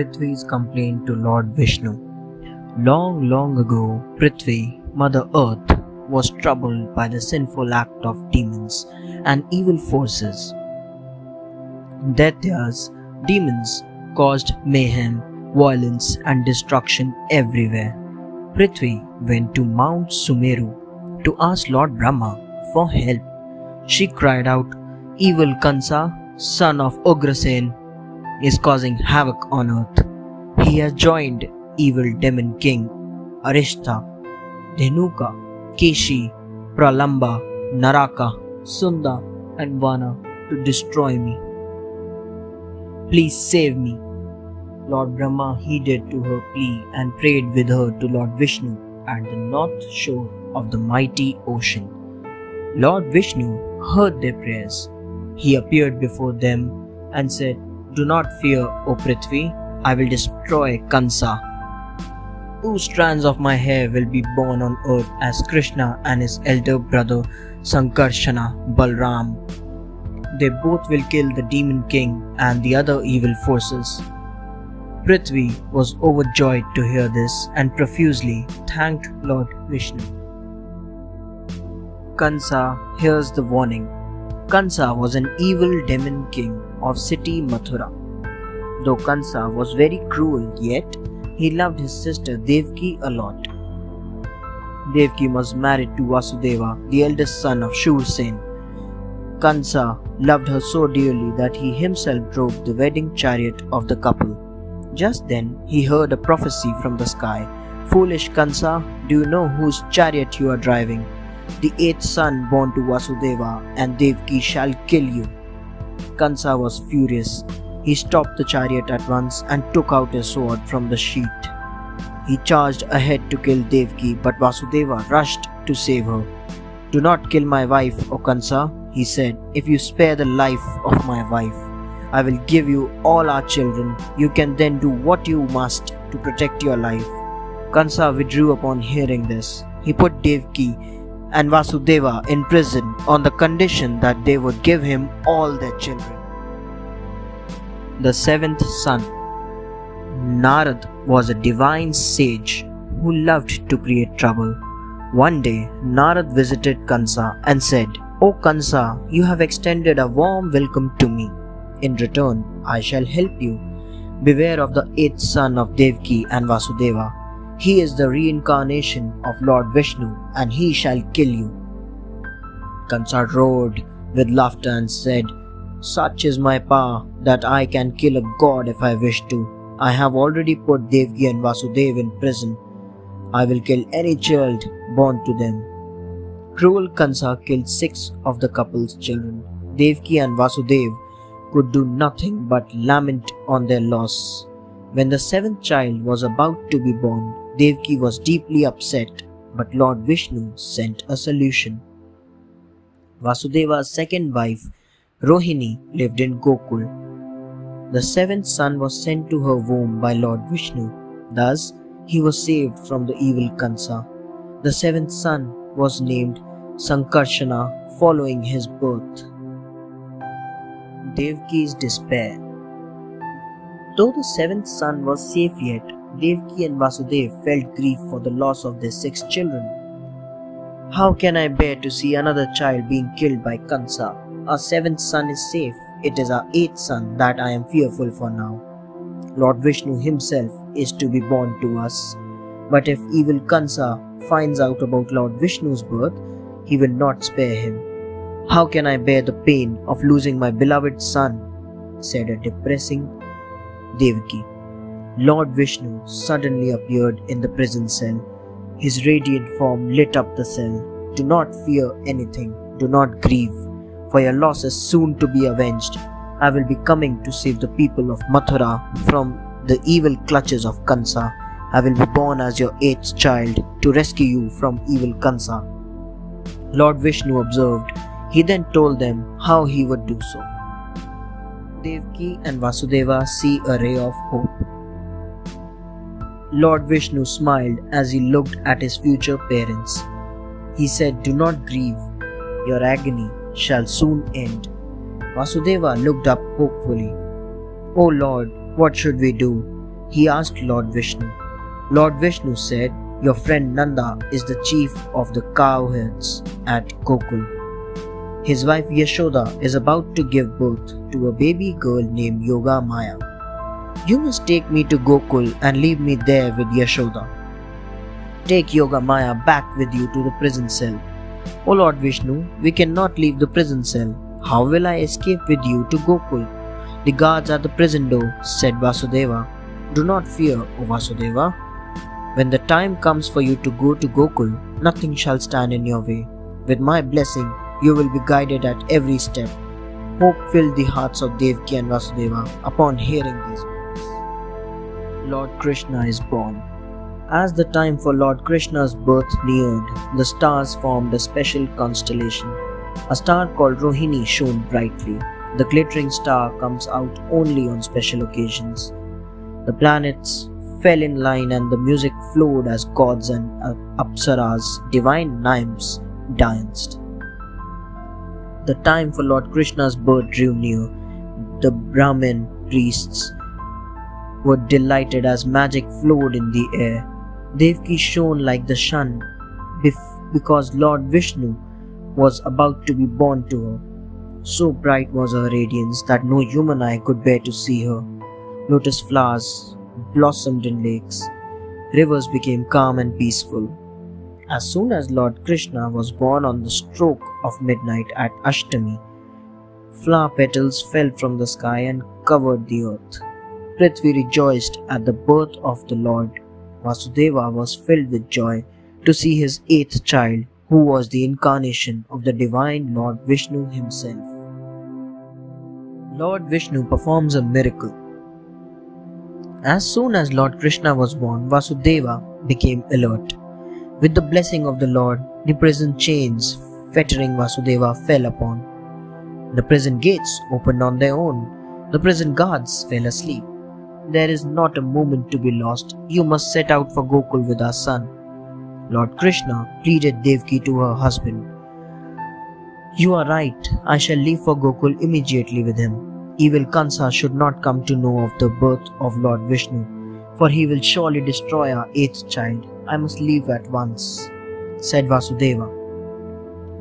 Prithvi's complaint to Lord Vishnu. Long, long ago, Prithvi, Mother Earth, was troubled by the sinful act of demons and evil forces. Daityas, demons, caused mayhem, violence, and destruction everywhere. Prithvi went to Mount Sumeru to ask Lord Brahma for help. She cried out, Evil Kansa, son of Ugrasen, is causing havoc on earth. He has joined evil demon king Arishta, Dhenuka, Keshi, Pralamba, Naraka, Sunda, and Vana to destroy me. Please save me. Lord Brahma heeded to her plea and prayed with her to Lord Vishnu at the north shore of the mighty ocean. Lord Vishnu heard their prayers. He appeared before them and said, Do not fear, O Prithvi, I will destroy Kansa. Two strands of my hair will be born on earth as Krishna and his elder brother Sankarshana Balram. They both will kill the demon king and the other evil forces. Prithvi was overjoyed to hear this and profusely thanked Lord Vishnu. Kansa hears the warning. Kansa was an evil demon king of city Mathura. Though Kansa was very cruel, yet he loved his sister Devki a lot. Devki was married to Vasudeva, the eldest son of Shursen. Kansa loved her so dearly that he himself drove the wedding chariot of the couple. Just then he heard a prophecy from the sky. Foolish Kansa, do you know whose chariot you are driving? The eighth son born to Vasudeva and Devki shall kill you. Kansa was furious. He stopped the chariot at once and took out his sword from the sheath. He charged ahead to kill Devki, but Vasudeva rushed to save her. Do not kill my wife, O Kansa, he said. If you spare the life of my wife, I will give you all our children. You can then do what you must to protect your life. Kansa withdrew upon hearing this. He put Devki and Vasudeva in prison on the condition that they would give him all their children. The seventh son Narad was a divine sage who loved to create trouble. One day, Narad visited Kansa and said, O Kansa, you have extended a warm welcome to me. In return, I shall help you. Beware of the eighth son of Devki and Vasudeva. He is the reincarnation of Lord Vishnu and he shall kill you. Kansa roared with laughter and said, Such is my power that I can kill a god if I wish to. I have already put Devki and Vasudeva in prison. I will kill any child born to them. Cruel Kansa killed six of the couple's children. Devki and Vasudeva could do nothing but lament on their loss. When the seventh child was about to be born, Devki was deeply upset, but Lord Vishnu sent a solution. Vasudeva's second wife, Rohini, lived in Gokul. The seventh son was sent to her womb by Lord Vishnu. Thus, he was saved from the evil Kansa. The seventh son was named Sankarshana following his birth. Devki's despair. Though the seventh son was safe yet, Devki and Vasudev felt grief for the loss of their six children. How can I bear to see another child being killed by Kansa? Our seventh son is safe. It is our eighth son that I am fearful for now. Lord Vishnu himself is to be born to us. But if evil Kansa finds out about Lord Vishnu's birth, he will not spare him. How can I bear the pain of losing my beloved son? said a depressing Devaki. Lord Vishnu suddenly appeared in the prison cell. His radiant form lit up the cell. Do not fear anything. Do not grieve, for your loss is soon to be avenged. I will be coming to save the people of Mathura from the evil clutches of Kansa. I will be born as your eighth child to rescue you from evil Kansa. Lord Vishnu observed. He then told them how he would do so. Devki and Vasudeva see a ray of hope. Lord Vishnu smiled as he looked at his future parents. He said, Do not grieve, your agony shall soon end. Vasudeva looked up hopefully. O oh Lord, what should we do? he asked Lord Vishnu. Lord Vishnu said, Your friend Nanda is the chief of the cowherds at Gokul. His wife Yashoda is about to give birth to a baby girl named Yoga Maya. You must take me to Gokul and leave me there with Yashoda. Take Yoga Maya back with you to the prison cell. O Lord Vishnu, we cannot leave the prison cell. How will I escape with you to Gokul? The guards are at the prison door, said Vasudeva. Do not fear, O Vasudeva. When the time comes for you to go to Gokul, nothing shall stand in your way. With my blessing, you will be guided at every step. Hope filled the hearts of Devki and Vasudeva upon hearing these. Lord Krishna is born. As the time for Lord Krishna's birth neared, the stars formed a special constellation. A star called Rohini shone brightly. The glittering star comes out only on special occasions. The planets fell in line and the music flowed as gods and apsaras, divine nymphs, danced. The time for Lord Krishna's birth drew near. The Brahmin priests were delighted as magic flowed in the air. Devki shone like the sun because Lord Vishnu was about to be born to her. So bright was her radiance that no human eye could bear to see her. Lotus flowers blossomed in lakes. Rivers became calm and peaceful. As soon as Lord Krishna was born on the stroke of midnight at Ashtami, flower petals fell from the sky and covered the earth. Prithvi rejoiced at the birth of the Lord. Vasudeva was filled with joy to see his eighth child, who was the incarnation of the divine Lord Vishnu himself. Lord Vishnu performs a miracle. As soon as Lord Krishna was born, Vasudeva became alert. With the blessing of the Lord, the prison chains fettering Vasudeva fell upon. The prison gates opened on their own. The prison guards fell asleep. There is not a moment to be lost. You must set out for Gokul with our son. Lord Krishna pleaded Devki to her husband. You are right. I shall leave for Gokul immediately with him. Evil Kansa should not come to know of the birth of Lord Vishnu, for he will surely destroy our eighth child. I must leave at once, said Vasudeva.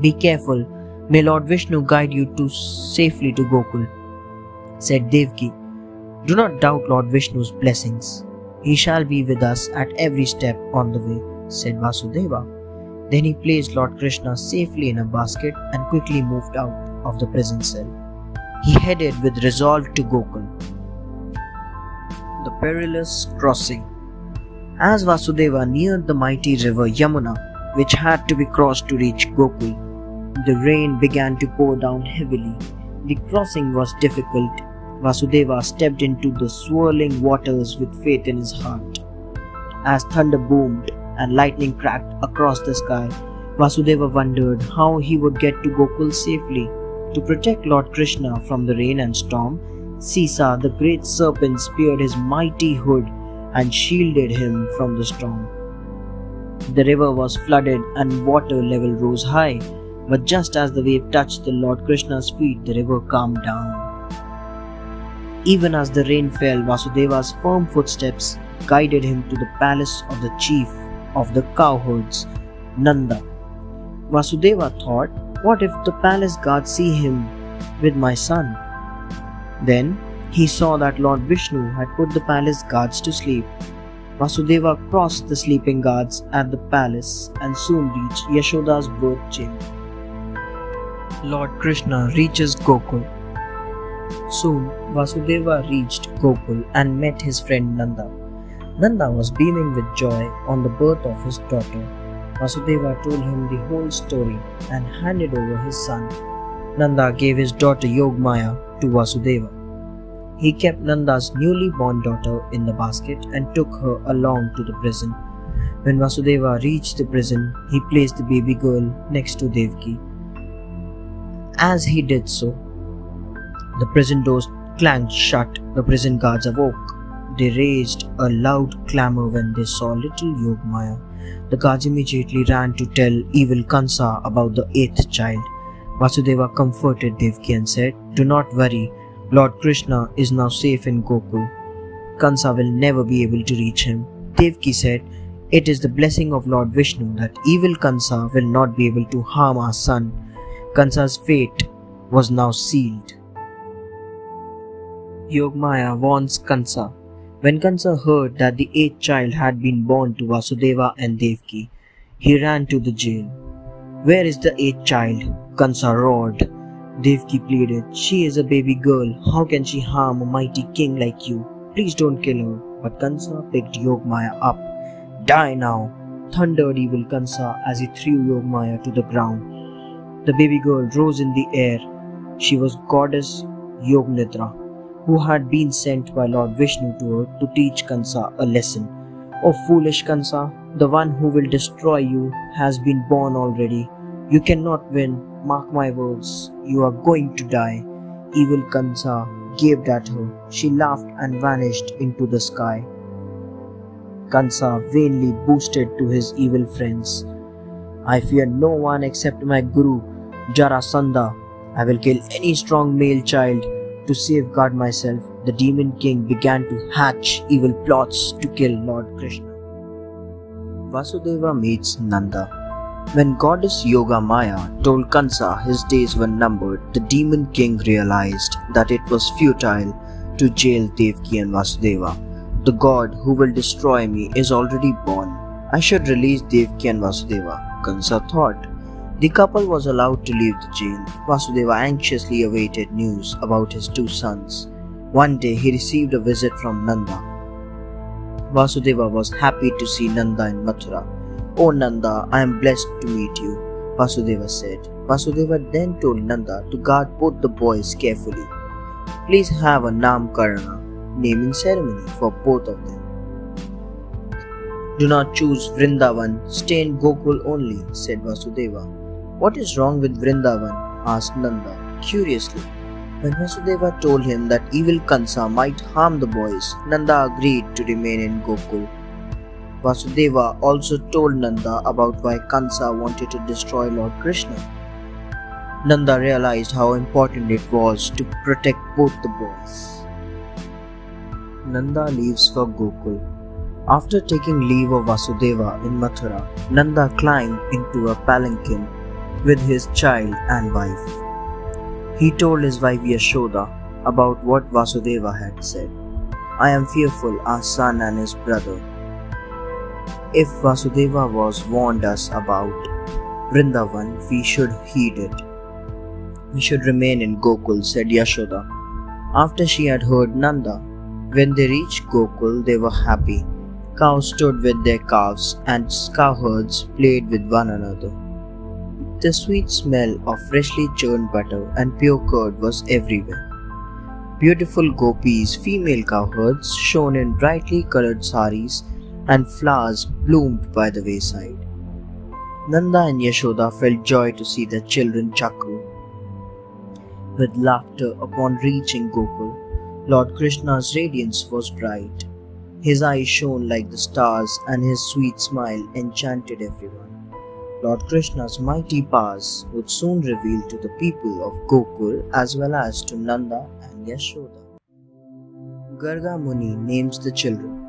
Be careful, may Lord Vishnu guide you to safely to Gokul, said Devki. Do not doubt Lord Vishnu's blessings. He shall be with us at every step on the way, said Vasudeva. Then he placed Lord Krishna safely in a basket and quickly moved out of the prison cell. He headed with resolve to Gokul. The perilous crossing. As Vasudeva neared the mighty river Yamuna, which had to be crossed to reach Gokul, the rain began to pour down heavily. The crossing was difficult. Vasudeva stepped into the swirling waters with faith in his heart. As thunder boomed and lightning cracked across the sky, Vasudeva wondered how he would get to Gokul safely. To protect Lord Krishna from the rain and storm, Shesha, the great serpent, speared his mighty hood and shielded him from the storm. The river was flooded and water level rose high, but just as the wave touched the Lord Krishna's feet, the river calmed down. Even as the rain fell, Vasudeva's firm footsteps guided him to the palace of the chief of the cowherds, Nanda. Vasudeva thought, What if the palace guards see him with my son? Then he saw that Lord Vishnu had put the palace guards to sleep. Vasudeva crossed the sleeping guards at the palace and soon reached Yashoda's birth chamber. Lord Krishna reaches Gokul. Soon Vasudeva reached Gokul and met his friend Nanda. Nanda was beaming with joy on the birth of his daughter. Vasudeva told him the whole story and handed over his son. Nanda gave his daughter Yogmaya to Vasudeva. He kept Nanda's newly born daughter in the basket and took her along to the prison. When Vasudeva reached the prison, he placed the baby girl next to Devki. As he did so, the prison doors clanged shut. The prison guards awoke. They raised a loud clamor when they saw little Yogmaya. The guards immediately ran to tell evil Kansa about the eighth child. Vasudeva comforted Devki and said, Do not worry, Lord Krishna is now safe in Gokul. Kansa will never be able to reach him. Devki said, It is the blessing of Lord Vishnu that evil Kansa will not be able to harm our son. Kansa's fate was now sealed. Yogmaya warns Kansa. When Kansa heard that the eighth child had been born to Vasudeva and Devki, he ran to the jail. Where is the eighth child? Kansa roared. Devki pleaded, She is a baby girl. How can she harm a mighty king like you? Please don't kill her. But Kansa picked Yogmaya up. Die now! thundered evil Kansa as he threw Yogmaya to the ground. The baby girl rose in the air. She was goddess Yognidra, who had been sent by Lord Vishnu to her to teach Kansa a lesson. O foolish Kansa, the one who will destroy you has been born already. You cannot win. Mark my words. You are going to die. Evil Kansa gaped at her. She laughed and vanished into the sky. Kansa vainly boasted to his evil friends. I fear no one except my guru, Jarasandha. I will kill any strong male child to safeguard myself. The demon king began to hatch evil plots to kill Lord Krishna. Vasudeva meets Nanda. When goddess Yoga Maya told Kansa his days were numbered, the demon king realized that it was futile to jail Devki and Vasudeva. The god who will destroy me is already born. I should release Devki and Vasudeva, Kansa thought. The couple was allowed to leave the jail. Vasudeva anxiously awaited news about his two sons. One day he received a visit from Nanda. Vasudeva was happy to see Nanda in Mathura. Oh Nanda, I am blessed to meet you, Vasudeva said. Vasudeva then told Nanda to guard both the boys carefully. Please have a Namkarana, naming ceremony for both of them. Do not choose Vrindavan, stay in Gokul only, said Vasudeva. What is wrong with Vrindavan? asked Nanda, curiously. When Vasudeva told him that evil Kansa might harm the boys, Nanda agreed to remain in Gokul. Vasudeva also told Nanda about why Kansa wanted to destroy Lord Krishna. Nanda realized how important it was to protect both the boys. Nanda leaves for Gokul. After taking leave of Vasudeva in Mathura, Nanda climbed into a palanquin with his child and wife. He told his wife Yashoda about what Vasudeva had said. I am fearful our son and his brother if Vasudeva was warned us about Vrindavan, we should heed it. We should remain in Gokul, said Yashoda. After she had heard Nanda, when they reached Gokul, they were happy. Cows stood with their calves, and cowherds played with one another. The sweet smell of freshly churned butter and pure curd was everywhere. Beautiful gopis, female cowherds, shone in brightly colored saris and flowers bloomed by the wayside. Nanda and Yashoda felt joy to see their children chuckle with laughter upon reaching Gokul. Lord Krishna's radiance was bright. His eyes shone like the stars, and his sweet smile enchanted everyone. Lord Krishna's mighty powers would soon reveal to the people of Gokul as well as to Nanda and Yashoda. Garga Muni names the children.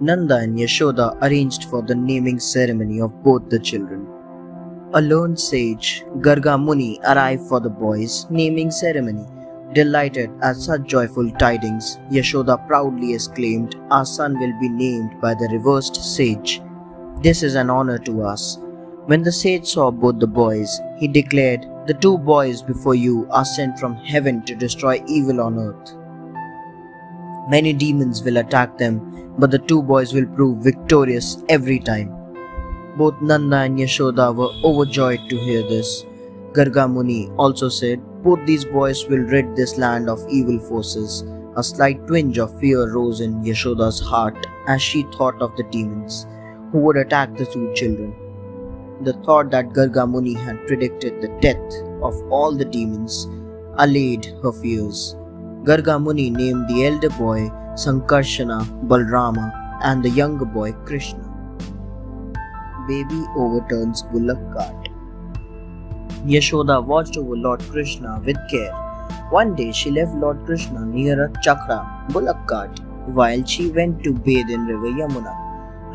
Nanda and Yashoda arranged for the naming ceremony of both the children. A learned sage, Garga Muni, arrived for the boys' naming ceremony. Delighted at such joyful tidings, Yashoda proudly exclaimed, Our son will be named by the reversed sage. This is an honor to us. When the sage saw both the boys, he declared, The two boys before you are sent from heaven to destroy evil on earth. Many demons will attack them but the two boys will prove victorious every time. Both Nanda and Yashoda were overjoyed to hear this. Gargamuni also said, Both these boys will rid this land of evil forces. A slight twinge of fear rose in Yashoda's heart as she thought of the demons who would attack the two children. The thought that Gargamuni had predicted the death of all the demons allayed her fears. Gargamuni named the elder boy Sankarshana, Balrama, and the younger boy Krishna. Baby overturns bullock cart. Yashoda watched over Lord Krishna with care. One day she left Lord Krishna near a chakra, bullock cart. while she went to bathe in river Yamuna.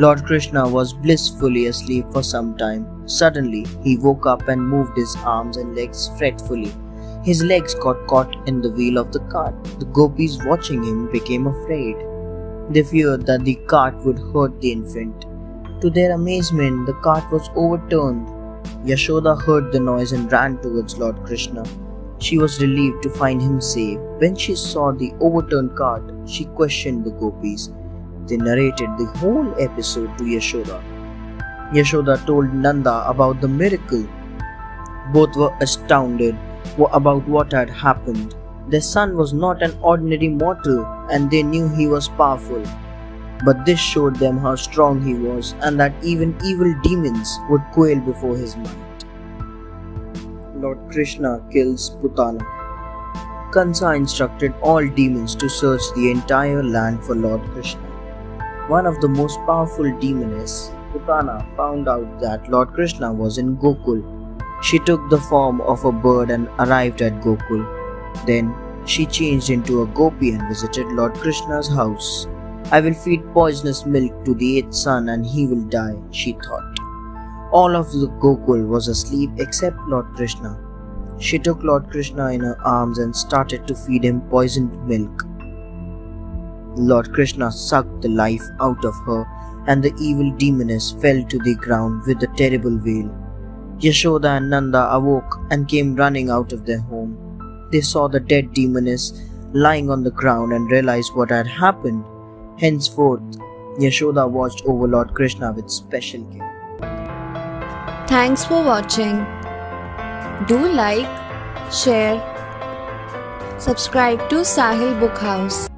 Lord Krishna was blissfully asleep for some time. Suddenly, he woke up and moved his arms and legs fretfully. His legs got caught in the wheel of the cart. The gopis watching him became afraid. They feared that the cart would hurt the infant. To their amazement, the cart was overturned. Yashoda heard the noise and ran towards Lord Krishna. She was relieved to find him safe. When she saw the overturned cart, she questioned the gopis. They narrated the whole episode to Yashoda. Yashoda told Nanda about the miracle. Both were astounded about what had happened. Their son was not an ordinary mortal and they knew he was powerful. But this showed them how strong he was and that even evil demons would quail before his might. Lord Krishna kills Putana. Kansa instructed all demons to search the entire land for Lord Krishna. One of the most powerful demoness, Putana, found out that Lord Krishna was in Gokul. She took the form of a bird and arrived at Gokul. Then she changed into a gopi and visited Lord Krishna's house. I will feed poisonous milk to the eighth son and he will die, she thought. All of the Gokul was asleep except Lord Krishna. She took Lord Krishna in her arms and started to feed him poisoned milk. Lord Krishna sucked the life out of her, and the evil demoness fell to the ground with a terrible wail. Yashoda and Nanda awoke and came running out of their home. They saw the dead demoness lying on the ground and realized what had happened. Henceforth, Yashoda watched over Lord Krishna with special care. Thanks for watching. Do like, share, subscribe to Sahil Book House.